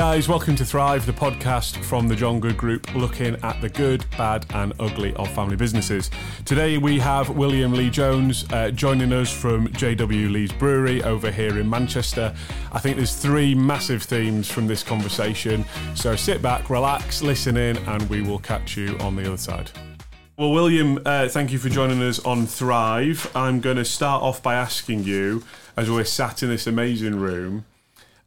guys, welcome to Thrive, the podcast from the John Good Group, looking at the good, bad, and ugly of family businesses. Today we have William Lees-Jones uh, joining us from JW Lees Brewery over here in Manchester. I think there's three massive themes from this conversation, so sit back, relax, listen in, and we will catch you on the other side. Well, William, uh, thank you for joining us on Thrive. I'm going to start off by asking you, as we're sat in this amazing room,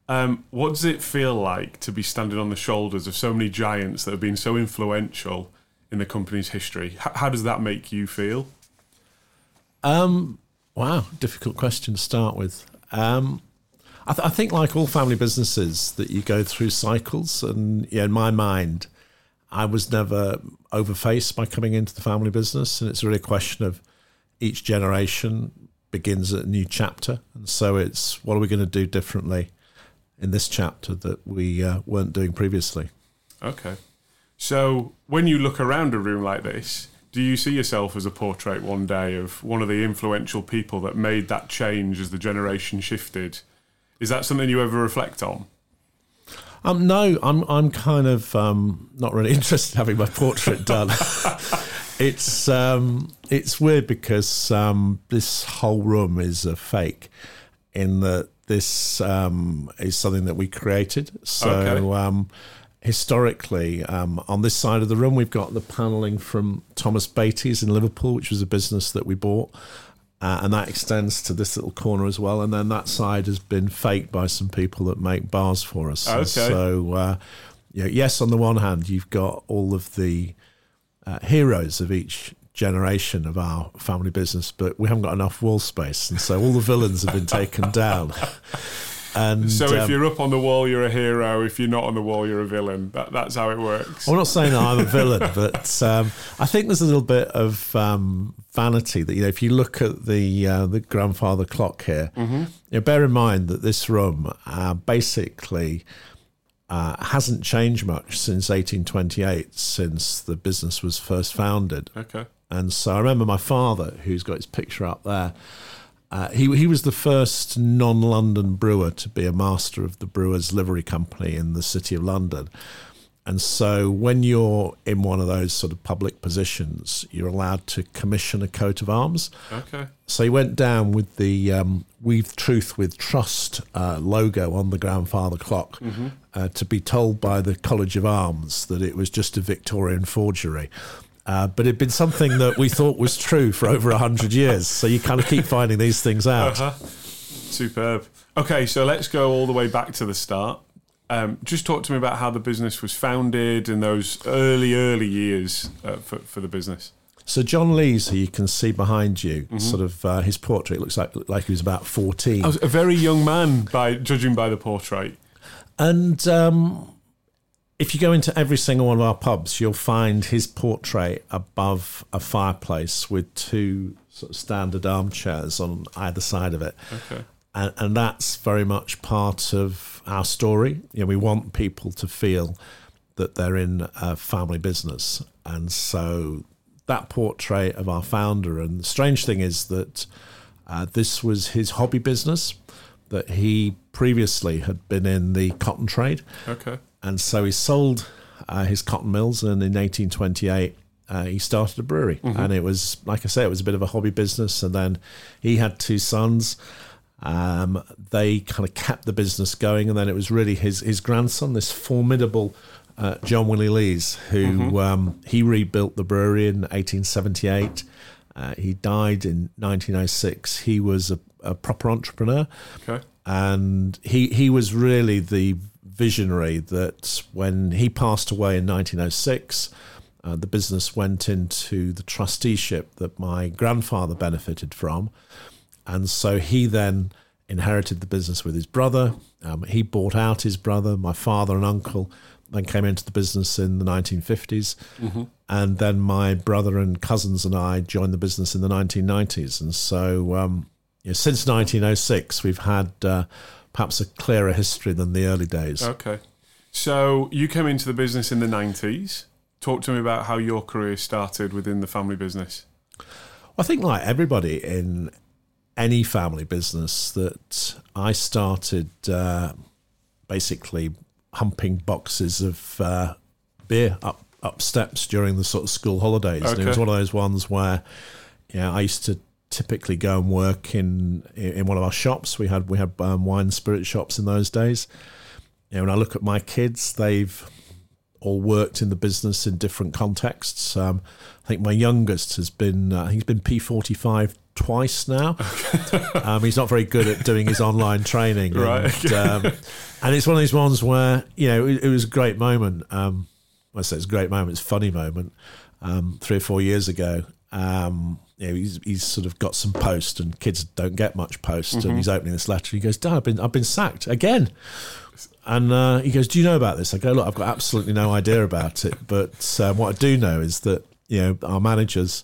um, what does it feel like to be standing on the shoulders of so many giants that have been so influential in the company's history? H- how does that make you feel? Um, wow, difficult question to start with. Um, I, th- I, think, like all family businesses, that you go through cycles, and in my mind, I was never overfaced by coming into the family business, and it's really a question of each generation begins a new chapter, and so it's what are we going to do differently in this chapter that we uh, weren't doing previously. Okay, so when you look around a room like this, do you see yourself as a portrait one day of one of the influential people that made that change as the generation shifted? Is that something you ever reflect on? Um, no, I'm I'm kind of um, not really interested in having my portrait done. it's um, it's weird because um, this whole room is a fake, in that this um, is something that we created. So. Okay. Um, historically, um, on this side of the room, we've got the panelling from Thomas Beatty's in Liverpool, which was a business that we bought. Uh, and that extends to this little corner as well. And then that side has been faked by some people that make bars for us. Okay. So, uh, yeah, yes, on the one hand, you've got all of the uh, heroes of each generation of our family business, but we haven't got enough wall space, and so all the villains have been taken down. And so, if um, you're up on the wall, you're a hero. If you're not on the wall, you're a villain. That, that's how it works. I'm not saying that I'm a villain, but um, I think there's a little bit of um, vanity that you know. If you look at the uh, the grandfather clock here, mm-hmm. you know, bear in mind that this room uh, basically. Uh, hasn't changed much since 1828, since the business was first founded. Okay. And so I remember my father, who's got his picture up there, uh, he he was the first non-London brewer to be a master of the Brewers Livery Company in the City of London. And so, when you're in one of those sort of public positions, you're allowed to commission a coat of arms. Okay. So he went down with the um, "Weave Truth with Trust" uh, logo on the grandfather clock mm-hmm. uh, to be told by the College of Arms that it was just a Victorian forgery. Uh, but it'd been something that we thought was true for over 100 years. So you kind of keep finding these things out. Uh-huh. Superb. Okay, so let's go all the way back to the start. Um, just talk to me about how the business was founded in those early, early years uh, for, for the business. So John Lees, who you can see behind you, mm-hmm. sort of uh, his portrait looks like like he was about fourteen. a very young man, by judging by the portrait. And um, if you go into every single one of our pubs, you'll find his portrait above a fireplace with two sort of standard armchairs on either side of it. Okay. And, and that's very much part of our story. You know, we want people to feel that they're in a family business. And so that portrait of our founder, and the strange thing is that uh, this was his hobby business, that he previously had been in the cotton trade. Okay and so he sold uh, his cotton mills, and in 1828 uh, he started a brewery. Mm-hmm. And it was, like I say, it was a bit of a hobby business. And then he had two sons. Um, they kind of kept the business going, and then it was really his his grandson, this formidable uh, John Willie Lees, who mm-hmm. um, he rebuilt the brewery in 1878. Uh, he died in 1906. He was a, a proper entrepreneur, okay. and he he was really the visionary that when he passed away in 1906, uh, the business went into the trusteeship that my grandfather benefited from. And so he then inherited the business with his brother. Um, he bought out his brother, my father and uncle, then came into the business in the 1950s. Mm-hmm. And then my brother and cousins and I joined the business in the 1990s. And so um, you know, since 1906, we've had uh, perhaps a clearer history than the early days. Okay. So you came into the business in the 90s. Talk to me about how your career started within the family business. I think, like everybody in any family business, that I started uh, basically humping boxes of uh, beer up up steps during the sort of school holidays. And it was one of those ones where, you know, I used to typically go and work in in one of our shops. We had we had um, wine spirit shops in those days. You know, when I look at my kids, they've all worked in the business in different contexts. Um, I think my youngest has been uh, he's been P forty five twice now. um, he's not very good at doing his online training, Right. And, um, and it's one of these ones where you know it, it was a great moment. Um, I say it's a great moment. It's a funny moment. Um, three or four years ago, um, you know, he's, he's sort of got some post, and kids don't get much post. And he's opening this letter. He goes, "Dad, I've been I've been sacked again." And uh, he goes, "Do you know about this?" I go, "Look, I've got absolutely no idea about it, but um, what I do know is that you know our managers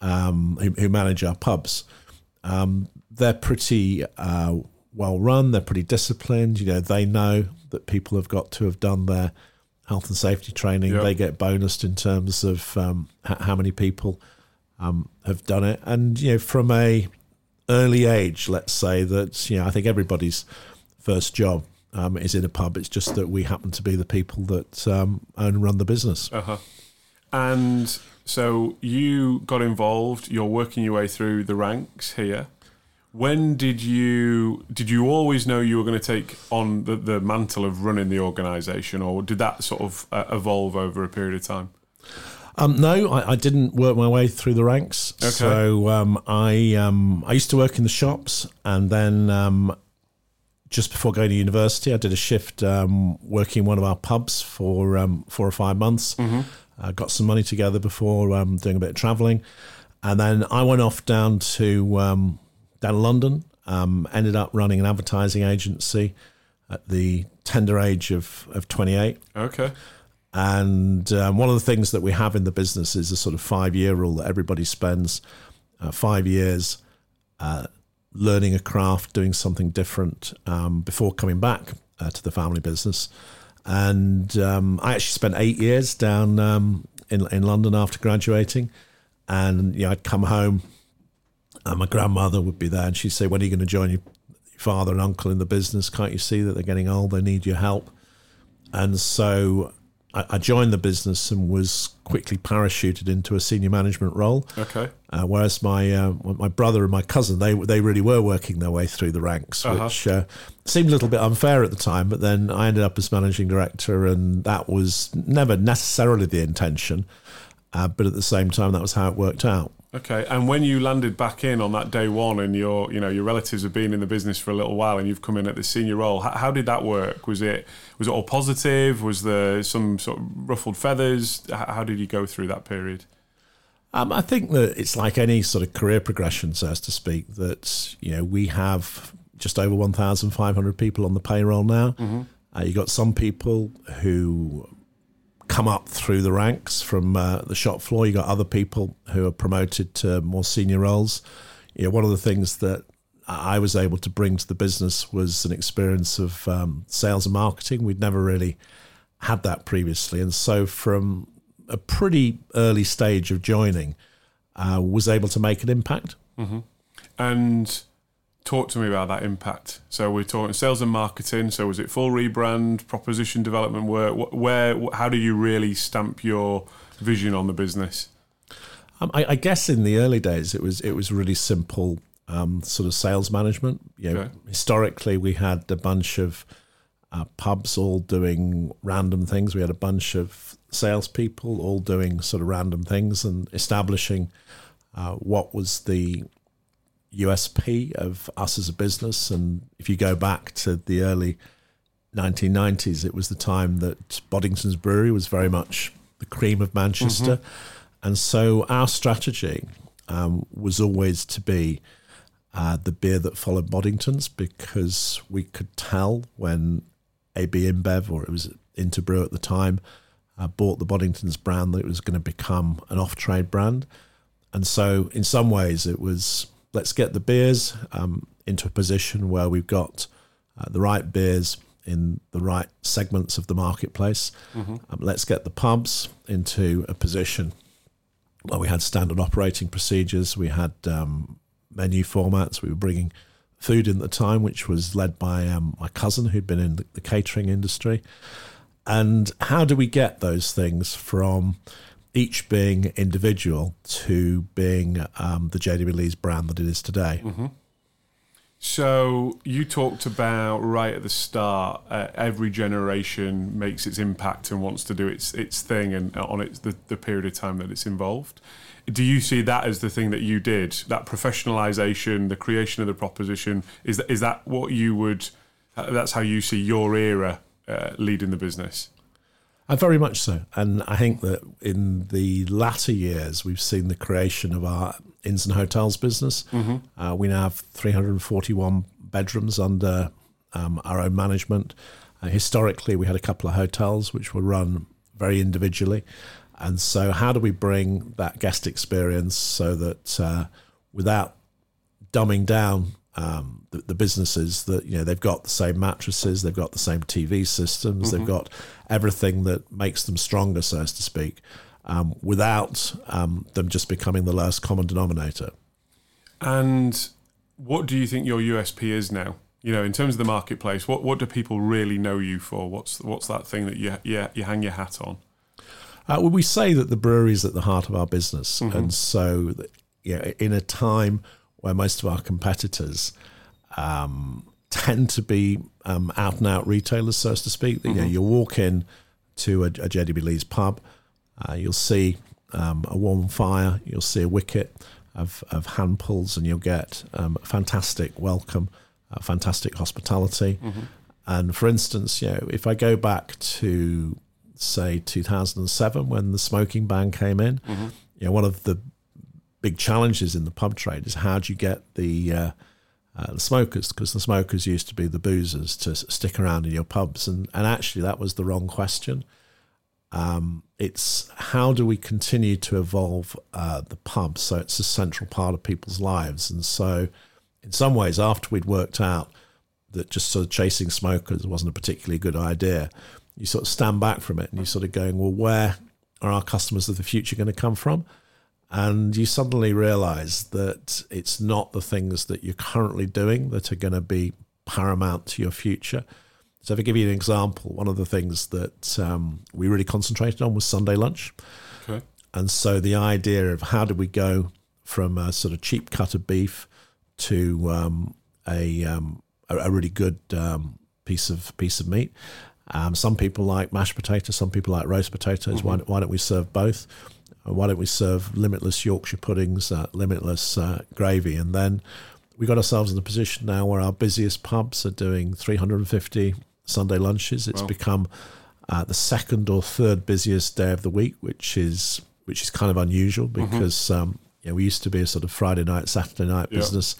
um, who, who manage our pubs, um, they're pretty uh, well run. They're pretty disciplined. You know, they know that people have got to have done their health and safety training. Yep. They get bonused in terms of um, h- how many people um, have done it, and you know, from a early age, let's say that you know, I think everybody's first job um, is in a pub. It's just that we happen to be the people that um, own and run the business. Uh-huh. And so you got involved. You're working your way through the ranks here. When did you did you always know you were going to take on the, the mantle of running the organisation, or did that sort of uh, evolve over a period of time? Um, no, I, I didn't work my way through the ranks. Okay. So um, I um, I used to work in the shops, and then um, just before going to university, I did a shift um, working in one of our pubs for um, four or five months. Uh, got some money together before um, doing a bit of travelling, and then I went off down to um, down to London. Um, ended up running an advertising agency at the tender age of, of 28. Okay. And um, one of the things that we have in the business is a sort of five year rule that everybody spends uh, five years uh, learning a craft, doing something different um, before coming back uh, to the family business. And um, I actually spent eight years down um, in, in London after graduating. And you know, I'd come home, and my grandmother would be there, and she'd say, When are you going to join your father and uncle in the business? Can't you see that they're getting old? They need your help. And so I, joined the business and was quickly parachuted into a senior management role. Okay. Uh, whereas my uh, my brother and my cousin, they they really were working their way through the ranks, Uh-huh. which uh, seemed a little bit unfair at the time. But then I ended up as managing director, and that was never necessarily the intention. Uh, but at the same time, that was how it worked out. Okay. And when you landed back in on that day one, and your you know your relatives have been in the business for a little while, and you've come in at the senior role, how, how did that work? Was it was it all positive? Was there some sort of ruffled feathers? How, how did you go through that period? Um, I think that it's like any sort of career progression, so as to speak. That you know we have just over one thousand five hundred people on the payroll now. Uh, you got some people who come up through the ranks from uh, the shop floor. You got other people who are promoted to more senior roles. You know, one of the things that I was able to bring to the business was an experience of um, sales and marketing. We'd never really had that previously, and so from a pretty early stage of joining, uh, was able to make an impact. And talk to me about that impact. So we're talking sales and marketing. So was it full rebrand, proposition development work? Where, how do you really stamp your vision on the business? Um, I, I guess in the early days, it was it was really simple um, sort of sales management. You know, Okay. historically we had a bunch of uh, pubs all doing random things. We had a bunch of salespeople all doing sort of random things and establishing uh, what was the USP of us as a business. And if you go back to the early 1990s, it was the time that Boddington's Brewery was very much the cream of Manchester. And so our strategy um, was always to be uh, the beer that followed Boddington's because we could tell when AB InBev, or it was Interbrew at the time, uh, bought the Boddington's brand that it was going to become an off trade brand. And so, in some ways, it was let's get the beers um, into a position where we've got uh, the right beers in the right segments of the marketplace. Um, let's get the pubs into a position where we had standard operating procedures, we had um, menu formats, we were bringing food in at the time, which was led by um, my cousin who'd been in the, the catering industry. And how do we get those things from each being individual to being um, the JW Lees brand that it is today? Mm-hmm. So you talked about right at the start, uh, every generation makes its impact and wants to do its its thing, and uh, on its the, the period of time that it's involved. Do you see that as the thing that you did? That professionalization, the creation of the proposition, is that is that what you would? Uh, that's how you see your era uh, leading the business. Uh, very much so. And I think that in the latter years, we've seen the creation of our inns and hotels business. Mm-hmm. Uh, we now have 341 bedrooms under um, our own management. Uh, historically, we had a couple of hotels which were run very individually. And so, how do we bring that guest experience so that uh, without dumbing down um, the, the, businesses that you know they've got the same mattresses, they've got the same TV systems, mm-hmm. they've got everything that makes them stronger, so as to speak, um, without um, them just becoming the last common denominator. And what do you think your USP is now? You know, in terms of the marketplace, what what do people really know you for? What's what's that thing that you you, you hang your hat on? Uh, well, we say that the brewery is at the heart of our business, mm-hmm. and so know, in a time where most of our competitors um, tend to be um, out and out retailers, so to speak. Mm-hmm. You know, mm-hmm. you walk in to a, a JW Lees pub, uh, you'll see um, a warm fire, you'll see a wicket of, of hand pulls, and you'll get um, a fantastic welcome, fantastic hospitality. Mm-hmm. And for instance, you know, if I go back to say 2007 when the smoking ban came in, mm-hmm. you know, one of the big challenges in the pub trade is how do you get the uh, uh, the smokers because the smokers used to be the boozers to stick around in your pubs. And and actually that was the wrong question. Um, it's how do we continue to evolve uh, the pub so it's a central part of people's lives? And so in some ways after we'd worked out that just sort of chasing smokers wasn't a particularly good idea you sort of stand back from it and you're sort of going well where are our customers of the future going to come from and you suddenly realize that it's not the things that you're currently doing that are going to be paramount to your future. So, if I give you an example, one of the things that um, we really concentrated on was Sunday lunch. Okay. And so, the idea of how do we go from a sort of cheap cut of beef to um, a, um, a, a really good um, piece of piece of meat. Um, some people like mashed potatoes, some people like roast potatoes. Mm-hmm. Why, why don't we serve both? Why don't we serve limitless Yorkshire puddings, uh, limitless uh, gravy? And then we got ourselves in a position now where our busiest pubs are doing 350 Sunday lunches. It's wow. become uh, the second or third busiest day of the week, which is which is kind of unusual mm-hmm. because mm-hmm. um, you know, we used to be a sort of Friday night, Saturday night yeah. business.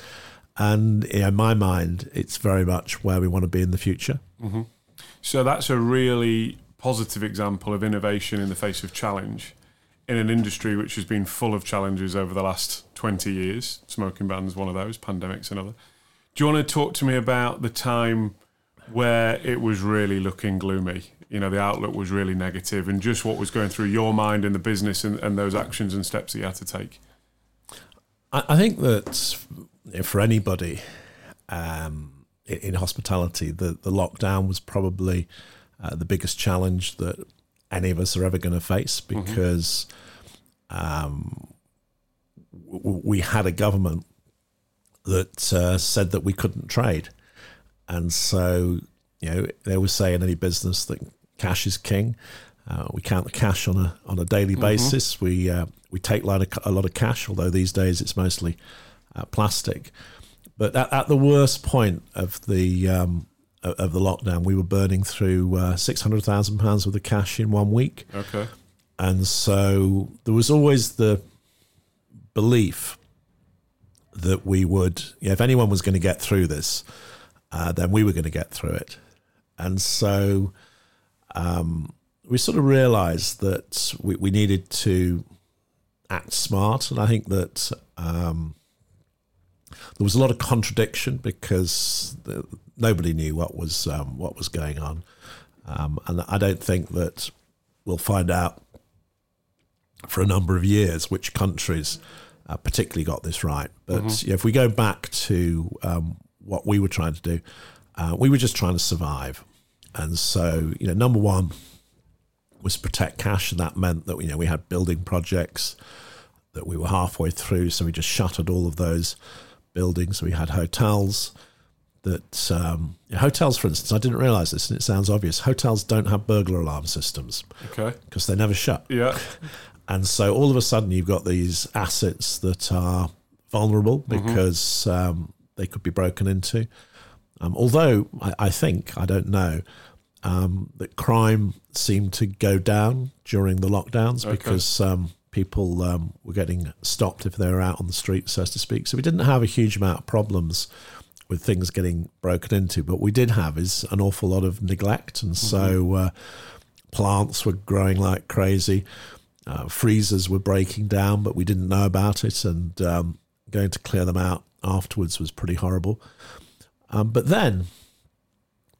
And you know, in my mind, it's very much where we want to be in the future. Mm-hmm. So that's a really positive example of innovation in the face of challenge in an industry which has been full of challenges over the last 20 years. Smoking bans one of those, pandemics another. Do you want to talk to me about the time where it was really looking gloomy? You know, the outlook was really negative, and just what was going through your mind in the business and, and those actions and steps that you had to take? I, think that for anybody um, in hospitality, the, the lockdown was probably uh, the biggest challenge that any of us are ever going to face mm-hmm. because mm-hmm. Um, w- we had a government that uh, said that we couldn't trade. And so, you know, they always say in any business that cash is king. Uh, we count the cash on a on a daily mm-hmm. basis. We uh, we take a lot, of, a lot of cash, although these days it's mostly uh, plastic. But at, at, the worst point of the um, of the lockdown, we were burning through uh, six hundred thousand pounds worth of cash in one week. Okay, and so there was always the belief that we would, you know, if anyone was going to get through this, uh, then we were going to get through it. And so um, we sort of realised that we, we, needed to act smart, and I think that. Um, there was a lot of contradiction because the, nobody knew what was um, what was going on, um, and I don't think that we'll find out for a number of years which countries uh, particularly got this right. But mm-hmm. if we go back to um, what we were trying to do. Uh, we were just trying to survive, and so you know, number one was protect cash, and that meant that you know we had building projects that we were halfway through, so we just shuttered all of those buildings. We had hotels that um, hotels, for instance, I didn't realize this, and it sounds obvious. Hotels don't have burglar alarm systems, okay, because they never shut. Yeah, and so all of a sudden you've got these assets that are vulnerable mm-hmm. because mm-hmm. um, they could be broken into. Um, although I, I, think I don't know um, that crime seemed to go down during the lockdowns okay. because um, people um, were getting stopped if they were out on the street, so to speak. So we didn't have a huge amount of problems with things getting broken into. But we did have is an awful lot of neglect, and so mm-hmm. uh, plants were growing like crazy. Uh, freezers were breaking down, but we didn't know about it, and um, going to clear them out afterwards was pretty horrible. Um, but then,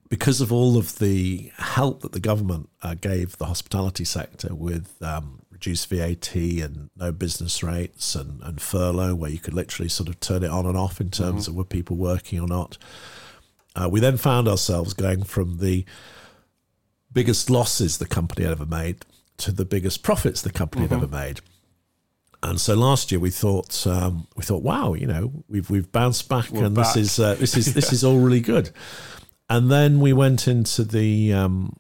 because of all of the help that the government uh, gave the hospitality sector with um, reduced VAT and no business rates and, and furlough, where you could literally sort of turn it on and off in terms mm-hmm. of were people working or not. Uh, we then found ourselves going from the biggest losses the company had ever made to the biggest profits the company mm-hmm. had ever made. And so last year we thought um, we thought, wow, you know, we've we've bounced back, We're and back. this is uh, this is yeah. this is all really good. And then we went into the um,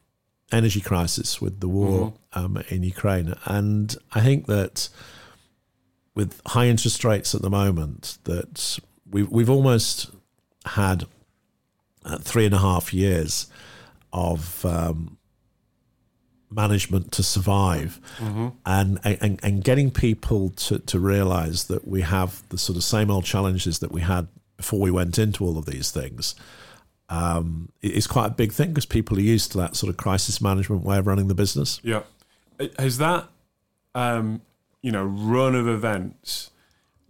energy crisis with the war mm-hmm. um, in Ukraine, and I think that with high interest rates at the moment, that we've we've almost had uh, three and a half years of um, management to survive mm-hmm. and, and and getting people to, to realize that we have the sort of same old challenges that we had before we went into all of these things um, is quite a big thing because people are used to that sort of crisis management way of running the business. Yeah. Has that, um, you know, run of events,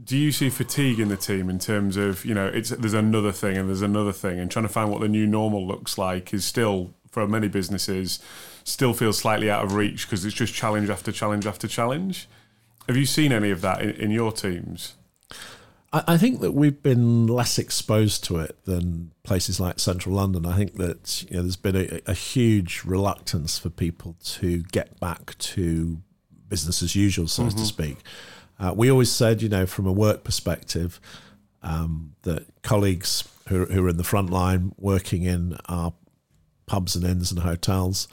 do you see fatigue in the team in terms of, you know, it's there's another thing and there's another thing and trying to find what the new normal looks like is still, for many businesses, still feels slightly out of reach because it's just challenge after challenge after challenge. Have you seen any of that in, in your teams? I, think that we've been less exposed to it than places like central London. I think that you know, there's been a, a huge reluctance for people to get back to business as usual, so mm-hmm. to speak. Uh, we always said, you know, from a work perspective, um, that colleagues who, who, are in the front line working in our pubs and inns and hotels,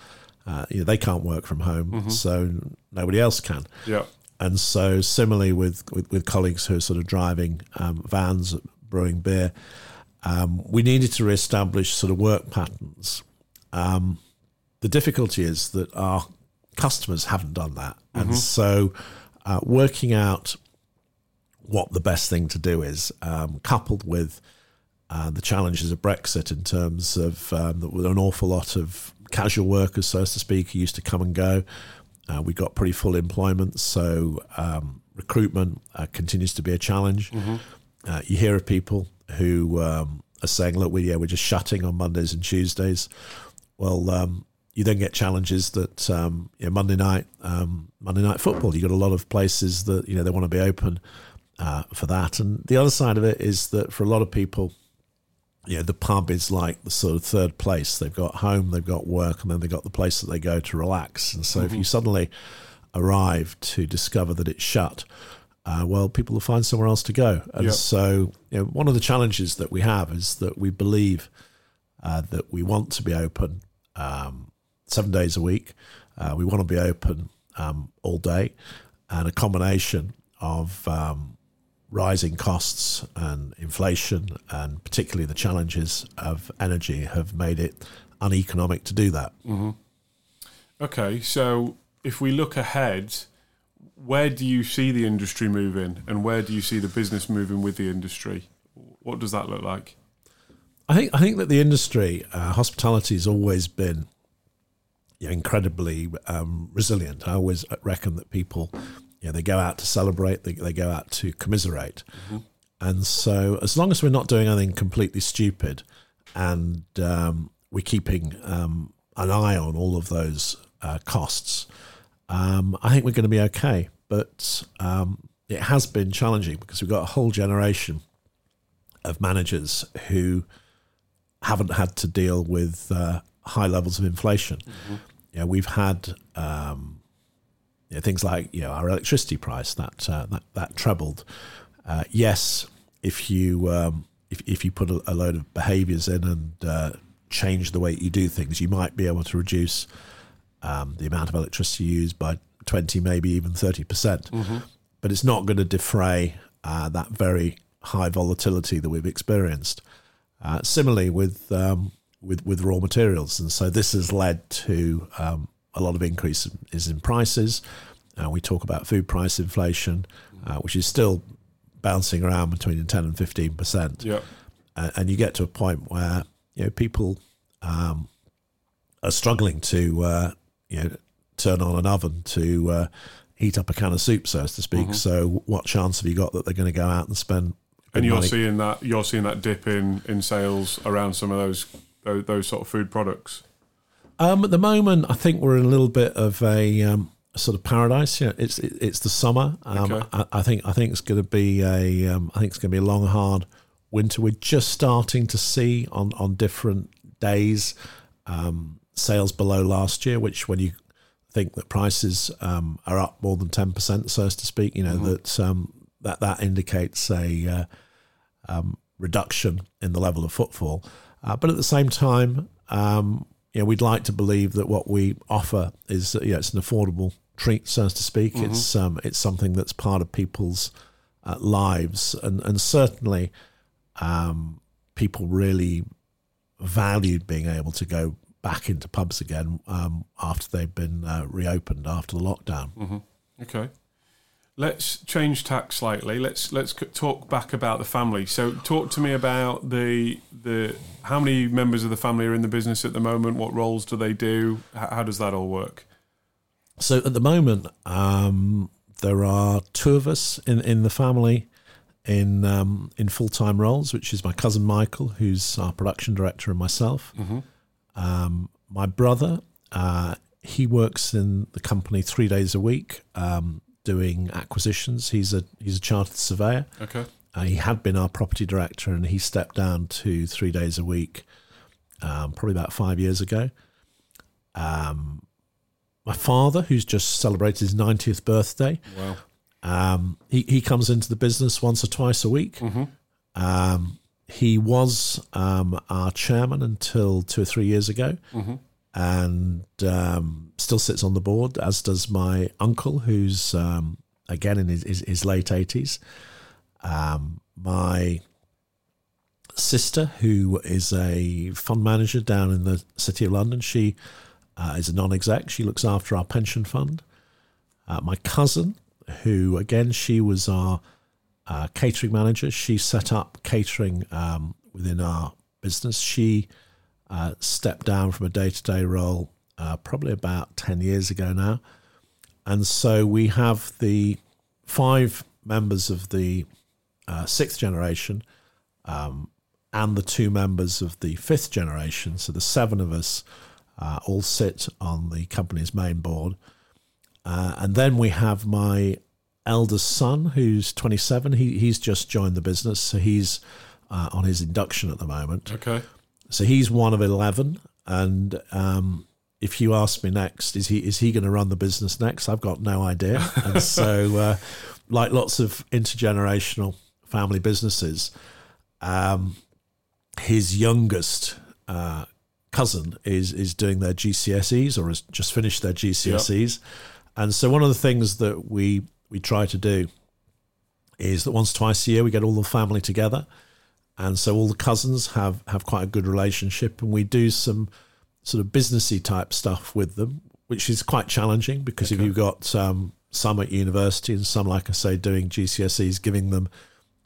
uh, you know, they can't work from home, mm-hmm. so nobody else can. Yeah. And so, similarly with, with, with colleagues who are sort of driving um, vans, brewing beer, um, we needed to re-establish sort of work patterns. Um, the difficulty is that our customers haven't done that, mm-hmm. and so uh, working out what the best thing to do is, um, coupled with uh, the challenges of Brexit in terms of um, that an awful lot of casual workers, so to speak, who used to come and go. Uh, we got pretty full employment, so um, recruitment uh, continues to be a challenge. Mm-hmm. Uh, you hear of people who um, are saying, "Look, we yeah, we're just shutting on Mondays and Tuesdays." Well, um, you then get challenges that um, you know, Monday night, um, Monday night football. You got a lot of places that you know they want to be open uh, for that, and the other side of it is that for a lot of people, you know, the pub is like the sort of third place. They've got home, they've got work, and then they've got the place that they go to relax. And so, mm-hmm. if you suddenly arrive to discover that it's shut, uh, well, people will find somewhere else to go. And yep. so, you know, one of the challenges that we have is that we believe uh, that we want to be open um, seven days a week. Uh, we want to be open um, all day, and a combination of um, rising costs and inflation, and particularly the challenges of energy, have made it uneconomic to do that. Mm-hmm. Okay, so if we look ahead, where do you see the industry moving, and where do you see the business moving with the industry? What does that look like? I think I think that the industry, uh, hospitality, has always been incredibly um, resilient. I always reckon that people you know, they go out to celebrate, they, they go out to commiserate. Mm-hmm. And so, as long as we're not doing anything completely stupid and um, we're keeping um, an eye on all of those uh, costs, um, I think we're going to be okay. But um, it has been challenging because we've got a whole generation of managers who haven't had to deal with uh, high levels of inflation. Mm-hmm. You know, we've had um, you know, things like you know our electricity price that uh, that that trebled. Uh, yes, if you um, if if you put a, a load of behaviours in and uh, change the way you do things, you might be able to reduce um, the amount of electricity used by twenty, maybe even thirty percent. Mm-hmm. But it's not going to defray uh, that very high volatility that we've experienced. Uh, similarly with um, with with raw materials, and so this has led to um, a lot of increases in prices. Uh, we talk about food price inflation, uh, which is still bouncing around between ten and fifteen percent. Yeah, and you get to a point where you know people um, are struggling to uh, you know turn on an oven to uh, heat up a can of soup, so to speak. Mm-hmm. So, what chance have you got that they're going to go out and spend? And you're money? seeing that you're seeing that dip in in sales around some of those those, those sort of food products. Um, at the moment, I think we're in a little bit of a, um, a sort of paradise. Yeah, it's it, it's the summer. Um, okay. I, I, think I think it's going to be a um, I think it's going to be a long, hard winter. We're just starting to see on on different days um, sales below last year, which when you think that prices um, are up more than ten percent, so to speak, you know mm-hmm. that um, that that indicates a uh, um, reduction in the level of footfall. Uh, but at the same time, um, you know, we'd like to believe that what we offer is you know, it's an affordable treat, so to speak. Mm-hmm. It's um, it's something that's part of people's uh, lives, and and certainly um, people really valued being able to go back into pubs again um, after they've been uh, reopened after the lockdown. Mm-hmm. Okay. Let's change tack slightly. Let's let's talk back about the family. So, talk to me about the the how many members of the family are in the business at the moment. What roles do they do? How, how does that all work? So, at the moment, um, there are two of us in in the family in um, in full time roles, which is my cousin Michael, who's our production director, and myself. Mm-hmm. Um, my brother, uh, he works in the company three days a week, um, doing acquisitions. He's a he's a chartered surveyor. Okay. Uh, he had been our property director, and he stepped down to three days a week, um, probably about five years ago. Um, my father, who's just celebrated his 90th birthday, wow. Um, he, he comes into the business once or twice a week. Mm-hmm. Um, he was um, our chairman until two or three years ago, mm-hmm. And um, still sits on the board, as does my uncle, who's um, again in his, his, his late 80s. Um, my sister, who is a fund manager down in the City of London, she uh, is a non exec. She looks after our pension fund. Uh, my cousin, who again, she was our uh, catering manager. She set up catering um, within our business. She uh, stepped down from a day to day role uh, probably about 10 years ago now. And so we have the five members of the uh, sixth generation um, and the two members of the fifth generation. So the seven of us uh, all sit on the company's main board. Uh, and then we have my eldest son, who's 27. He, he's just joined the business, so he's uh, on his induction at the moment. Okay. So he's one of 11. And um, if you ask me next, is he is he going to run the business next? I've got no idea. and so, uh, like lots of intergenerational family businesses, um, his youngest uh, cousin is is doing their GCSEs or has just finished their GCSEs. Yep. And so, one of the things that we we try to do is that once twice a year we get all the family together, and so all the cousins have have quite a good relationship, and we do some sort of businessy type stuff with them, which is quite challenging because okay. if you've got um, some at university and some, like I say, doing GCSEs, giving them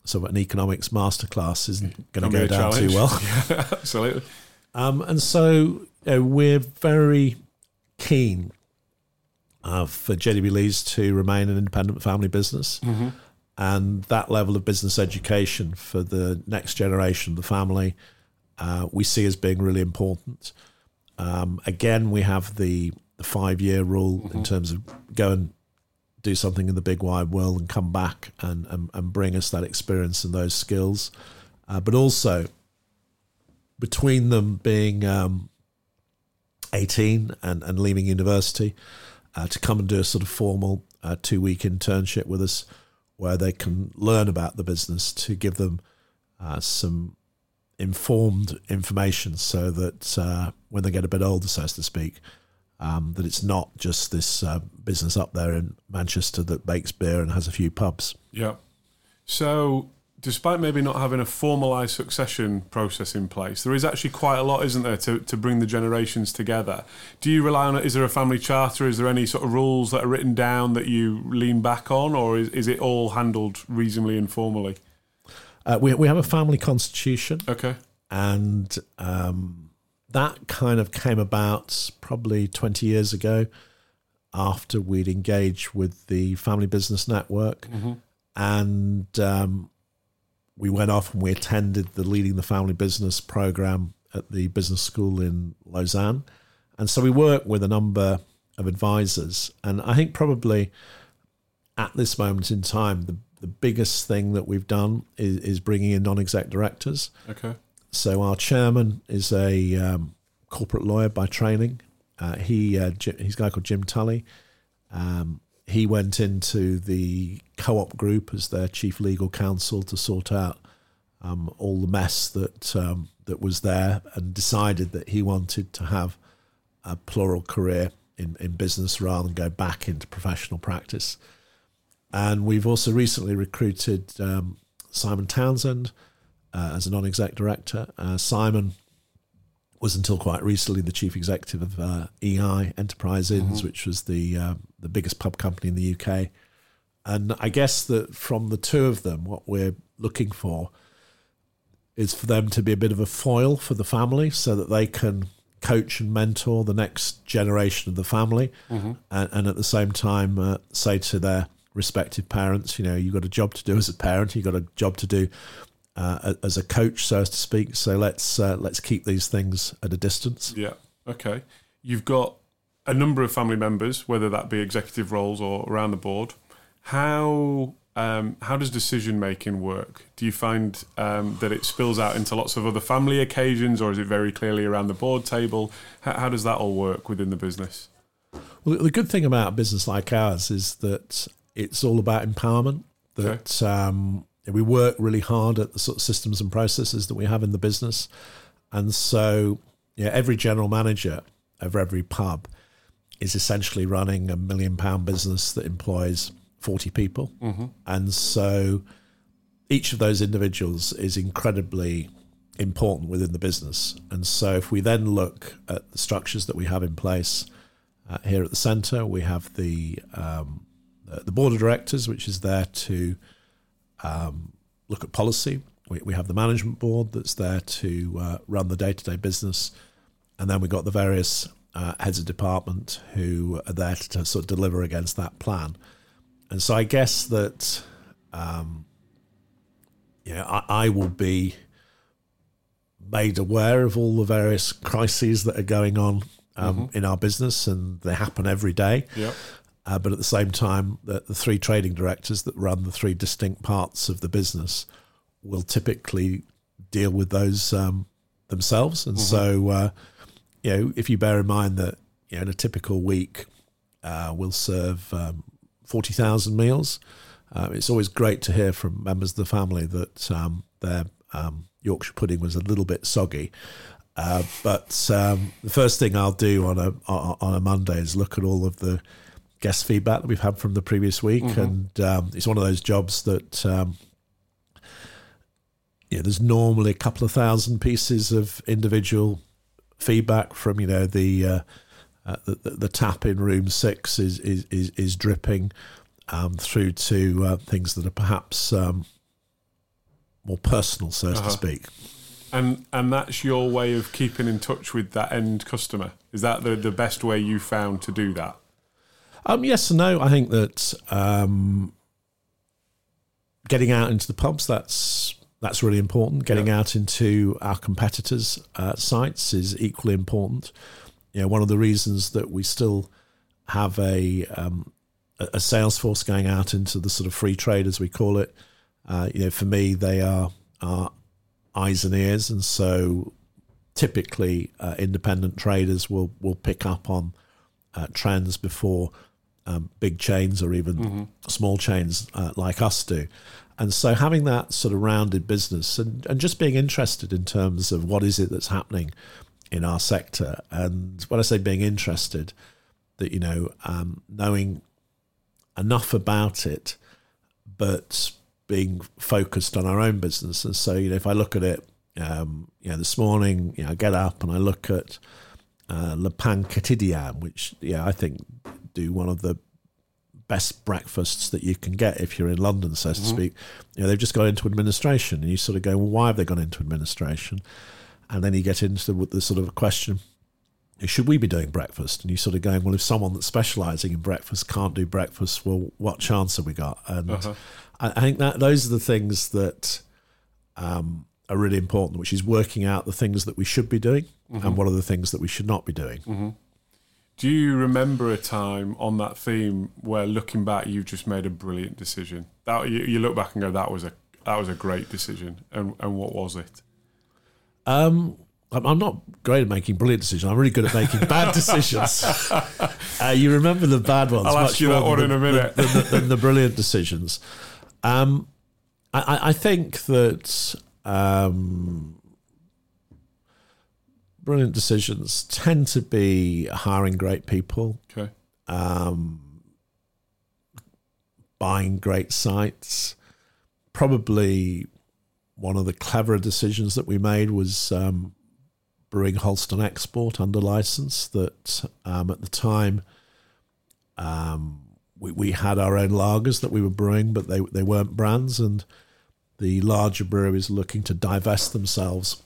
sort of an economics masterclass isn't going to go down challenge. too well. yeah, absolutely. Um, and so you know, we're very keen uh, for JW Lees to remain an independent family business. Mm-hmm. And that level of business education for the next generation, of the family, uh, we see as being really important. Um, again, we have the, the five year rule mm-hmm. in terms of go and do something in the big wide world and come back and, and, and bring us that experience and those skills. uh, but also between them being um, 18 and, and leaving university uh, to come and do a sort of formal uh, two week internship with us where they can learn about the business to give them uh, some informed information so that uh, when they get a bit older, so to speak, um, that it's not just this uh, business up there in Manchester that bakes beer and has a few pubs. Yeah. So, despite maybe not having a formalised succession process in place, there is actually quite a lot, isn't there, to, to bring the generations together? Do you rely on it? Is there a family charter? Is there any sort of rules that are written down that you lean back on, or is, is it all handled reasonably informally? Uh, we, we have a family constitution. Okay. And um, that kind of came about probably 20 years ago after we'd engaged with the Family Business Network. Mm-hmm. And um, we went off and we attended the Leading the Family Business program at the business school in Lausanne. And so we worked with a number of advisors. And I think probably at this moment in time, the, the biggest thing that we've done is, is bringing in non exec directors. Okay. So our chairman is a um, corporate lawyer by training. Uh, he uh, he's a guy called Jim Tully. Um, he went into the co-op group as their chief legal counsel to sort out um, all the mess that um, that was there, and decided that he wanted to have a plural career in, in business rather than go back into professional practice. And we've also recently recruited um, Simon Townsend uh, as a non-exec director. Uh, Simon was until quite recently the chief executive of uh, EI Enterprise Inns, mm-hmm. which was the uh, the biggest pub company in the UK. And I guess that from the two of them, what we're looking for is for them to be a bit of a foil for the family, so that they can coach and mentor the next generation of the family, mm-hmm. and, and, at the same time uh, say to their respective parents, you know, you've got a job to do as a parent, you've got a job to do uh, as a coach, so as to speak. So let's uh, let's keep these things at a distance. Yeah. Okay. You've got a number of family members, whether that be executive roles or around the board. How um, how does decision making work? Do you find um, that it spills out into lots of other family occasions, or is it very clearly around the board table? How, how does that all work within the business? Well, the good thing about a business like ours is that it's all about empowerment. That okay. um, we work really hard at the sort of systems and processes that we have in the business. And so, yeah, every general manager of every pub is essentially running a million pound business that employs 40 people. Mm-hmm. And so each of those individuals is incredibly important within the business. And so if we then look at the structures that we have in place uh, here at the centre, we have the, um, the board of directors, which is there to um, look at policy. We, we have the management board that's there to uh, run the day to day business. And then we've got the various uh, heads of department who are there to, sort of deliver against that plan. And so I guess that, um, you know, I, I will be made aware of all the various crises that are going on um, mm-hmm. in our business, and they happen every day. Yep. Uh, but at the same time, the, the, three trading directors that run the three distinct parts of the business will typically deal with those um, themselves. And mm-hmm. so, uh, you know, if you bear in mind that you know, in a typical week, uh, we'll serve um, 40,000 meals. Uh, it's always great to hear from members of the family that um, their um, Yorkshire pudding was a little bit soggy. Uh, but um, the first thing I'll do on a on a Monday is look at all of the guest feedback that we've had from the previous week, mm-hmm. and um, it's one of those jobs that um, yeah, there's normally a couple of thousand pieces of individual feedback from you know the uh, uh, the, the, tap in room six is is is, is dripping um, through to uh, things that are perhaps um, more personal, so uh-huh. to speak. And and that's your way of keeping in touch with that end customer. Is that the the best way you found to do that? Um, yes and no. I think that um, getting out into the pubs that's that's really important. Getting yeah. out into our competitors' uh, sites is equally important. You know, one of the reasons that we still have a um, a sales force going out into the sort of free trade, as we call it. Uh, you know, for me, they are are eyes and ears, and so typically uh, independent traders will will pick up on uh, trends before um, big chains or even mm-hmm. small chains uh, like us do. And so having that sort of rounded business and, and just being interested in terms of what is it that's happening in our sector. And when I say being interested, that, you know, um, knowing enough about it, but being focused on our own business. And so, you know, if I look at it, um, you know, this morning, you know, I get up and I look at uh, Le Pain Quotidien, which, yeah, I think do one of the best breakfasts that you can get if you're in London, so to mm-hmm. speak. You know, they've just gone into administration, and you sort of go, well, why have they gone into administration? And then you get into the, the sort of question, should we be doing breakfast? And you sort of going, well, if someone that's specialising in breakfast can't do breakfast, well, what chance have we got? And uh-huh. I, I, think that those are the things that um, are really important, which is working out the things that we should be doing mm-hmm. and what are the things that we should not be doing. Mm-hmm. Do you remember a time on that theme where, looking back, you've just made a brilliant decision? That you, you look back and go, "That was a that was a great decision," and and what was it? Um, I'm not great at making brilliant decisions. I'm really good at making bad decisions. Uh, you remember the bad ones. I'll ask you that one in a minute. Than, than, than the brilliant decisions. Um, I, I, think that um, brilliant decisions tend to be hiring great people. Okay. Um, buying great sites. Probably one of the cleverer decisions that we made was um, brewing Holsten Export under license. That um, at the time um, we, we had our own lagers that we were brewing, but they they weren't brands, and the larger breweries looking to divest themselves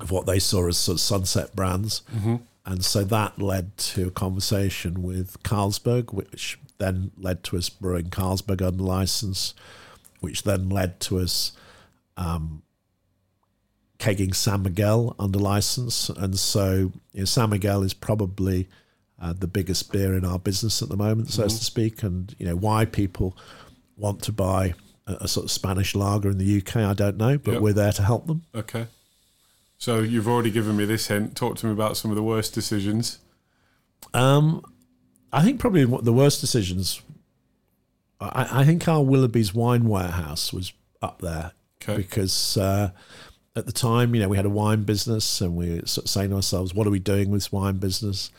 of what they saw as sort of sunset brands. Mm-hmm. And so that led to a conversation with Carlsberg, which then led to us brewing Carlsberg under license, which then led to us um, kegging San Miguel under license. And so you know, San Miguel is probably uh, the biggest beer in our business at the moment, so mm-hmm. to speak. And you know why people want to buy a, a, sort of Spanish lager in the UK, I don't know, but yep. we're there to help them. Okay. So you've already given me this hint. Talk to me about some of the worst decisions. Um, I think probably the worst decisions. I, I think our Willoughby's wine warehouse was up there okay. because uh, at the time, you know, we had a wine business, and we were sort of saying to ourselves, "What are we doing with this wine business?"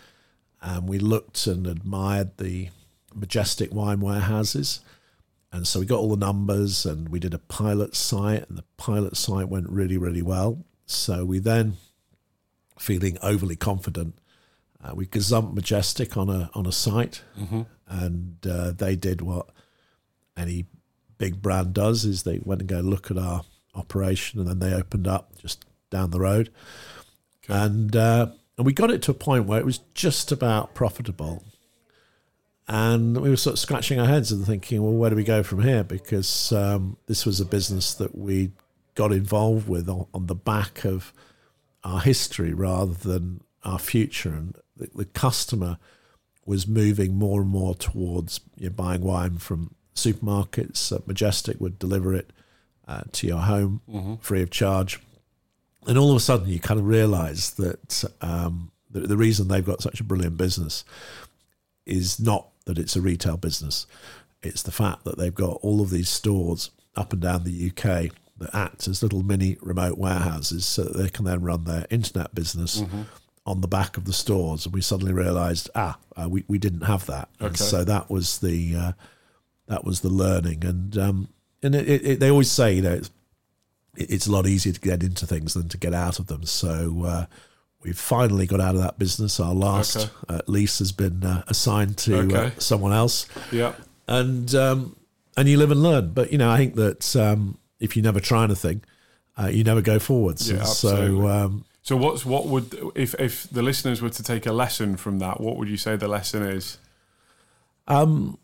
And we looked and admired the majestic wine warehouses. And so we got all the numbers and we did a pilot site, and the pilot site went really, really well. So we then, feeling overly confident, uh, we gazumped Majestic on a on a site, mm-hmm. and uh, they did what any big brand does: is they went and go look at our operation, and then they opened up just down the road, okay. and uh, and we got it to a point where it was just about profitable. And we were sort of scratching our heads and thinking, well, where do we go from here? Because um, this was a business that we got involved with on, on the back of our history rather than our future. And the, the customer was moving more and more towards you know, buying wine from supermarkets. Uh, Majestic would deliver it uh, to your home mm-hmm. free of charge. And all of a sudden, you kind of realize that um, the, the reason they've got such a brilliant business is not that it's a retail business. It's the fact that they've got all of these stores up and down the UK that act as little mini remote warehouses so that they can then run their internet business mm-hmm. on the back of the stores. And we suddenly realised, ah, uh, we, we didn't have that. Okay. And so that was the uh, that was the learning. And um, and it, it, they always say, you know, it's, it's, a lot easier to get into things than to get out of them. So uh, we've finally got out of that business. Our last okay. uh, lease has been uh, assigned to uh, okay. someone else. Yeah. And um, and you live and learn. But you know, I think that um, if you never try anything, uh, you never go forwards. Yeah, so, um, so what's what would if if the listeners were to take a lesson from that? What would you say the lesson is? Um,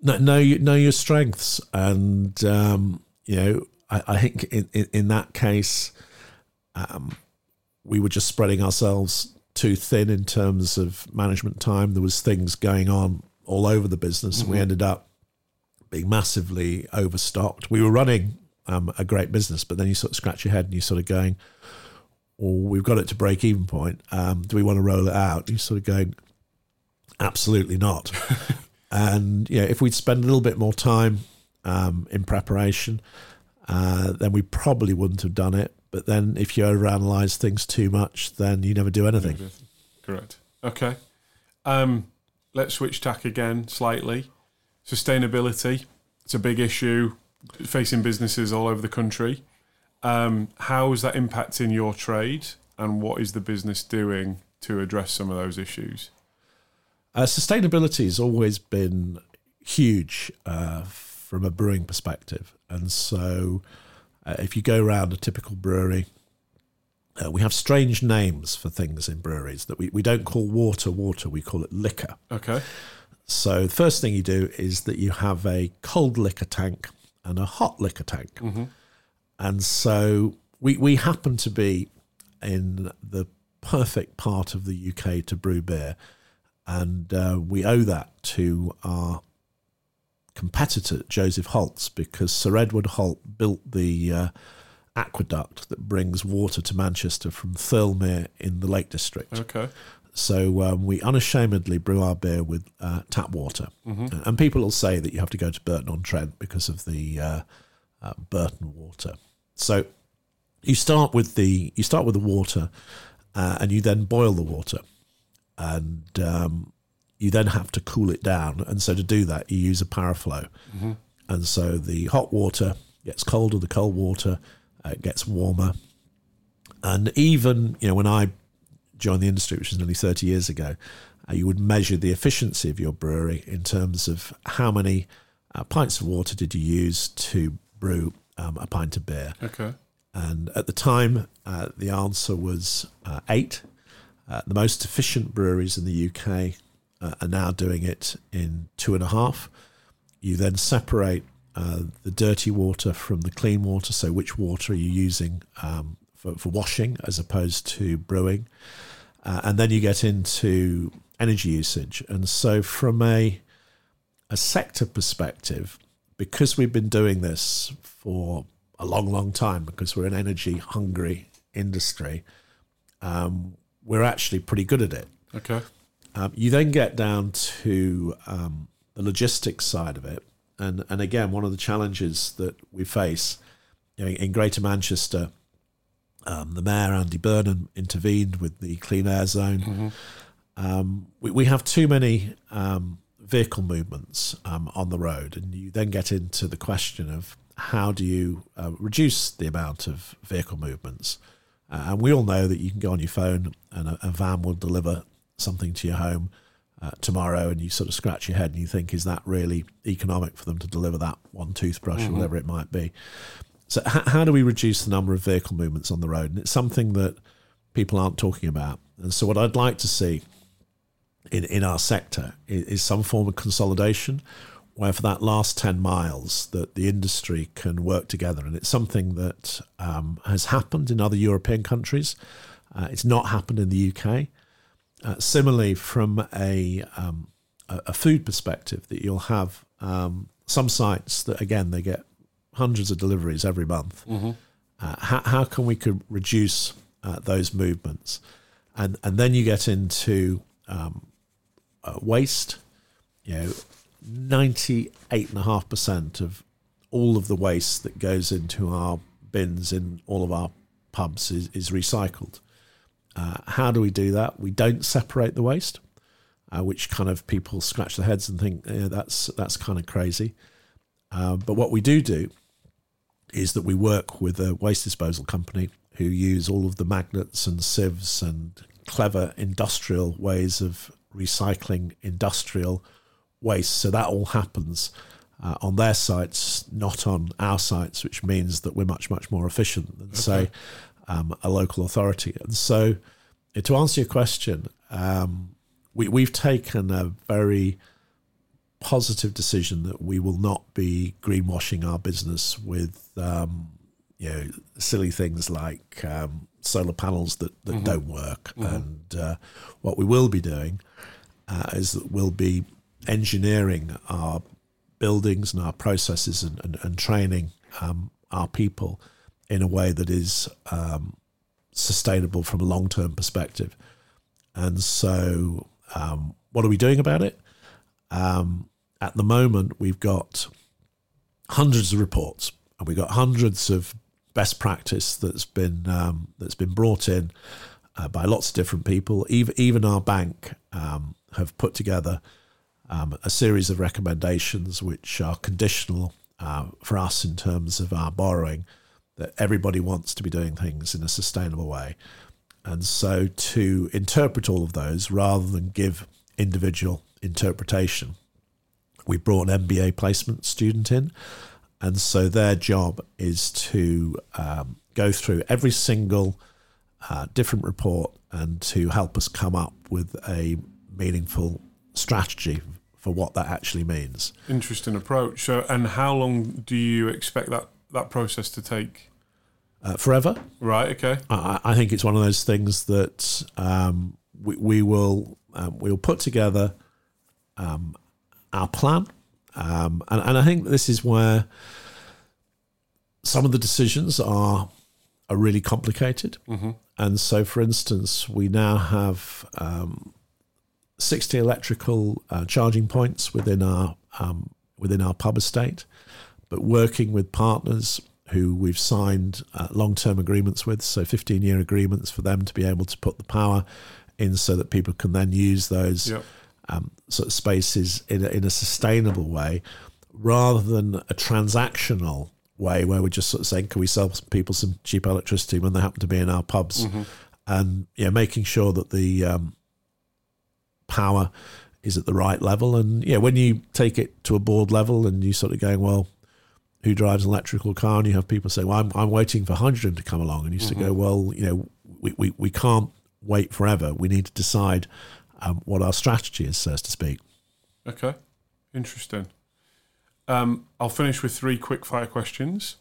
know know, know your strengths, and um, you know, I, I think in, in, in that case, um, we were just spreading ourselves too thin in terms of management time. There was things going on all over the business, mm-hmm. and we ended up being massively overstocked. We were running um, a great business. But then you sort of scratch your head and you're sort of going, "Well, we've got it to break even point. Um, do we want to roll it out?" You're sort of going, "Absolutely not." and yeah, if we'd spend a little bit more time um, in preparation, uh, then we probably wouldn't have done it. But then, if you overanalyze things too much, then you never do anything. Correct. Okay. Um, let's switch tack again slightly. Sustainability. It's a big issue facing businesses all over the country. Um, how is that impacting your trade, and what is the business doing to address some of those issues? Uh, sustainability has always been huge uh, from a brewing perspective, and so uh, if you go around a typical brewery, uh, we have strange names for things in breweries that we, we don't call water water, we call it liquor. Okay. So the first thing you do is that you have a cold liquor tank and a hot liquor tank. Mm-hmm. And so we, we happen to be in the perfect part of the UK to brew beer. And uh, we owe that to our competitor, Joseph Holt's, because Sir Edward Holt built the uh, aqueduct that brings water to Manchester from Thirlmere in the Lake District. Okay. So um, we unashamedly brew our beer with uh, tap water, Mm-hmm. and people will say that you have to go to Burton on Trent because of the uh, uh, Burton water. So you start with the you start with the water, uh, and you then boil the water, and um, you then have to cool it down. And so to do that, you use a paraflow, Mm-hmm. and so the hot water gets colder, the cold water uh, gets warmer, and even you know when I joined the industry, which was nearly 30 years ago, uh, you would measure the efficiency of your brewery in terms of how many uh, pints of water did you use to brew um, a pint of beer. Okay. And at the time, uh, the answer was uh, eight. Uh, the most efficient breweries in the UK uh, are now doing it in two and a half. You then separate uh, the dirty water from the clean water. So, which water are you using um, for, for washing as opposed to brewing? Uh, and then you get into energy usage. And so, from a a sector perspective, because we've been doing this for a long, long time, because we're an energy hungry industry, um, we're actually pretty good at it. Okay. Um, you then get down to um, the logistics side of it, and and again, one of the challenges that we face you know, in Greater Manchester, um, the mayor Andy Burnham intervened with the clean air zone. Um, we, we have too many um, vehicle movements um, on the road, and you then get into the question of how do you uh, reduce the amount of vehicle movements. Uh, and we all know that you can go on your phone and a, a van will deliver something to your home uh, tomorrow, and you sort of scratch your head and you think, is that really economic for them to deliver that one toothbrush or whatever it might be? So, h- how do we reduce the number of vehicle movements on the road? And it's something that people aren't talking about. And so, what I'd like to see in, in our sector is, is some form of consolidation where for that last 10 miles that the industry can work together and it's something that um, has happened in other european countries uh, it's not happened in the uk uh, similarly from a, um, a food perspective that you'll have um, some sites that again they get hundreds of deliveries every month uh, how, how can we could reduce uh, those movements and and then you get into um, uh, waste you know 98.5% of all of the waste that goes into our bins in all of our pubs is, is recycled. Uh, how do we do that? We don't separate the waste, uh, which kind of people scratch their heads and think yeah, that's that's kind of crazy. Uh, but what we do do is that we work with a waste disposal company who use all of the magnets and sieves and clever industrial ways of recycling industrial waste. So that all happens uh, on their sites, not on our sites, which means that we're much, much more efficient than, say, um, a local authority. And so, uh, to answer your question, um, we, we've taken a very positive decision that we will not be greenwashing our business with, um, you know, silly things like um, solar panels that, that don't work. And uh, what we will be doing uh, is that we'll be engineering our buildings and our processes and, and, and training um, our people in a way that is um, sustainable from a long term perspective. And so, um, what are we doing about it? Um, at the moment, we've got hundreds of reports, and we've got hundreds of best practice that's been um, that's been brought in uh, by lots of different people. Even even our bank um, have put together um, a series of recommendations which are conditional uh, for us in terms of our borrowing. That everybody wants to be doing things in a sustainable way, and so to interpret all of those rather than give individual interpretation, we brought an MBA placement student in and so their job is to um, go through every single uh, different report and to help us come up with a meaningful strategy for what that actually means. Interesting approach. So, and how long do you expect that that process to take? Uh, forever. Right. Okay. I, I, think it's one of those things that um, we, we, will um, we will put together um, our plan um, and, and I think this is where some of the decisions are are really complicated. Mm-hmm. And so, for instance, we now have um, 60 electrical uh, charging points within our um, within our pub estate, but working with partners who we've signed uh, long term agreements with, so 15 year agreements for them to be able to put the power in so that people can then use those. Yep um, sort of spaces in a, in a sustainable way rather than a transactional way where we're just sort of saying, can we sell people some cheap electricity when they happen to be in our pubs? Mm-hmm. And yeah, making sure that the um, power is at the right level. And yeah, when you take it to a board level and you sort of going, well, who drives an electrical car? And you have people say, well, I'm, I'm waiting for hydrogen to come along. And you mm-hmm. to go, well, you know, we, we, we can't wait forever. We need to decide um, what our strategy is, so to speak. Okay, interesting. Um, I'll finish with three quick fire questions.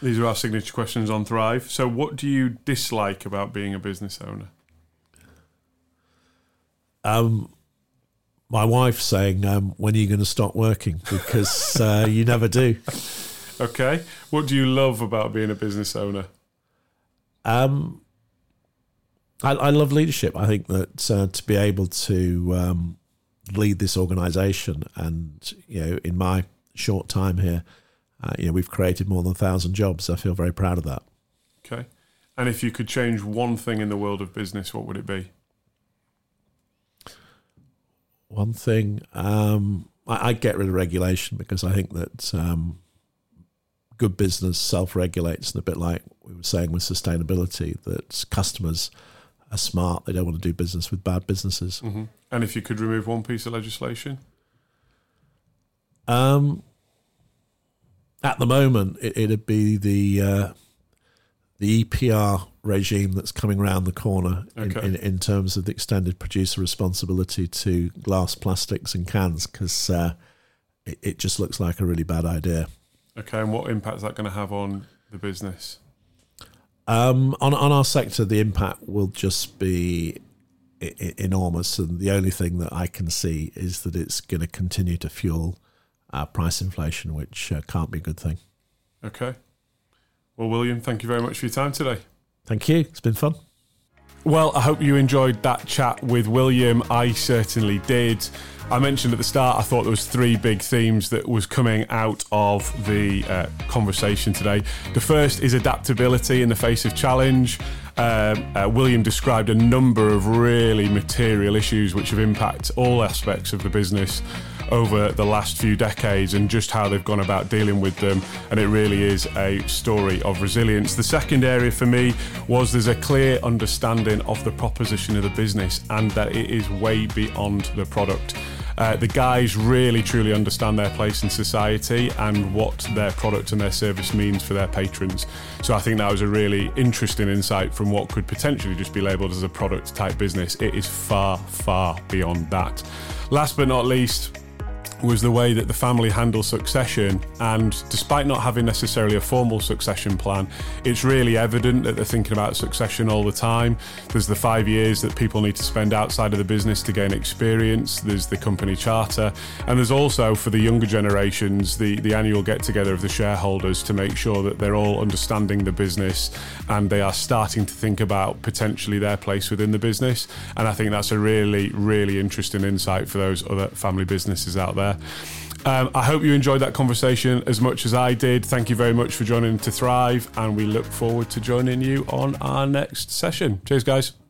These are our signature questions on Thrive. So, what do you dislike about being a business owner? Um, my wife saying, um, "When are you going to stop working?" Because uh, you never do. Okay. What do you love about being a business owner? Um, I, I love leadership. I think that uh, to be able to um, lead this organisation, and you know, in my short time here, uh, you know, we've created more than a thousand jobs. I feel very proud of that. Okay, and if you could change one thing in the world of business, what would it be? One thing, um, I, would get rid of regulation because I think that um, good business self-regulates, and a bit like we were saying with sustainability, that customers are smart. They don't want to do business with bad businesses. Mm-hmm. And if you could remove one piece of legislation, um, at the moment it, would be the uh, the EPR regime that's coming around the corner okay. in, in, in, terms of the extended producer responsibility to glass, plastics, and cans because uh, it, it just looks like a really bad idea. Okay, and what impact is that going to have on the business? Um, on on our sector, the impact will just be I- I- enormous, and the only thing that I can see is that it's going to continue to fuel uh, price inflation, which uh, can't be a good thing. Okay. Well, William, thank you very much for your time today. Thank you. It's been fun. Well, I hope you enjoyed that chat with William. I certainly did. I mentioned at the start I thought there was three big themes that was coming out of the uh, conversation today. The first is adaptability in the face of challenge. Uh, uh, William described a number of really material issues which have impacted all aspects of the business over the last few decades and just how they've gone about dealing with them. And it really is a story of resilience. The second area for me was there's a clear understanding of the proposition of the business and that it is way beyond the product. Uh, the guys really truly understand their place in society and what their product and their service means for their patrons. So I think that was a really interesting insight from what could potentially just be labelled as a product type business. It is far, far beyond that. Last but not least, was the way that the family handle succession. And despite not having necessarily a formal succession plan, it's really evident that they're thinking about succession all the time. There's the five years that people need to spend outside of the business to gain experience, there's the company charter, and there's also for the younger generations the, the annual get together of the shareholders to make sure that they're all understanding the business and they are starting to think about potentially their place within the business. And I think that's a really, really interesting insight for those other family businesses out there there. Um, I hope you enjoyed that conversation as much as I did. Thank you very much for joining to Thrive, and we look forward to joining you on our next session. Cheers, guys.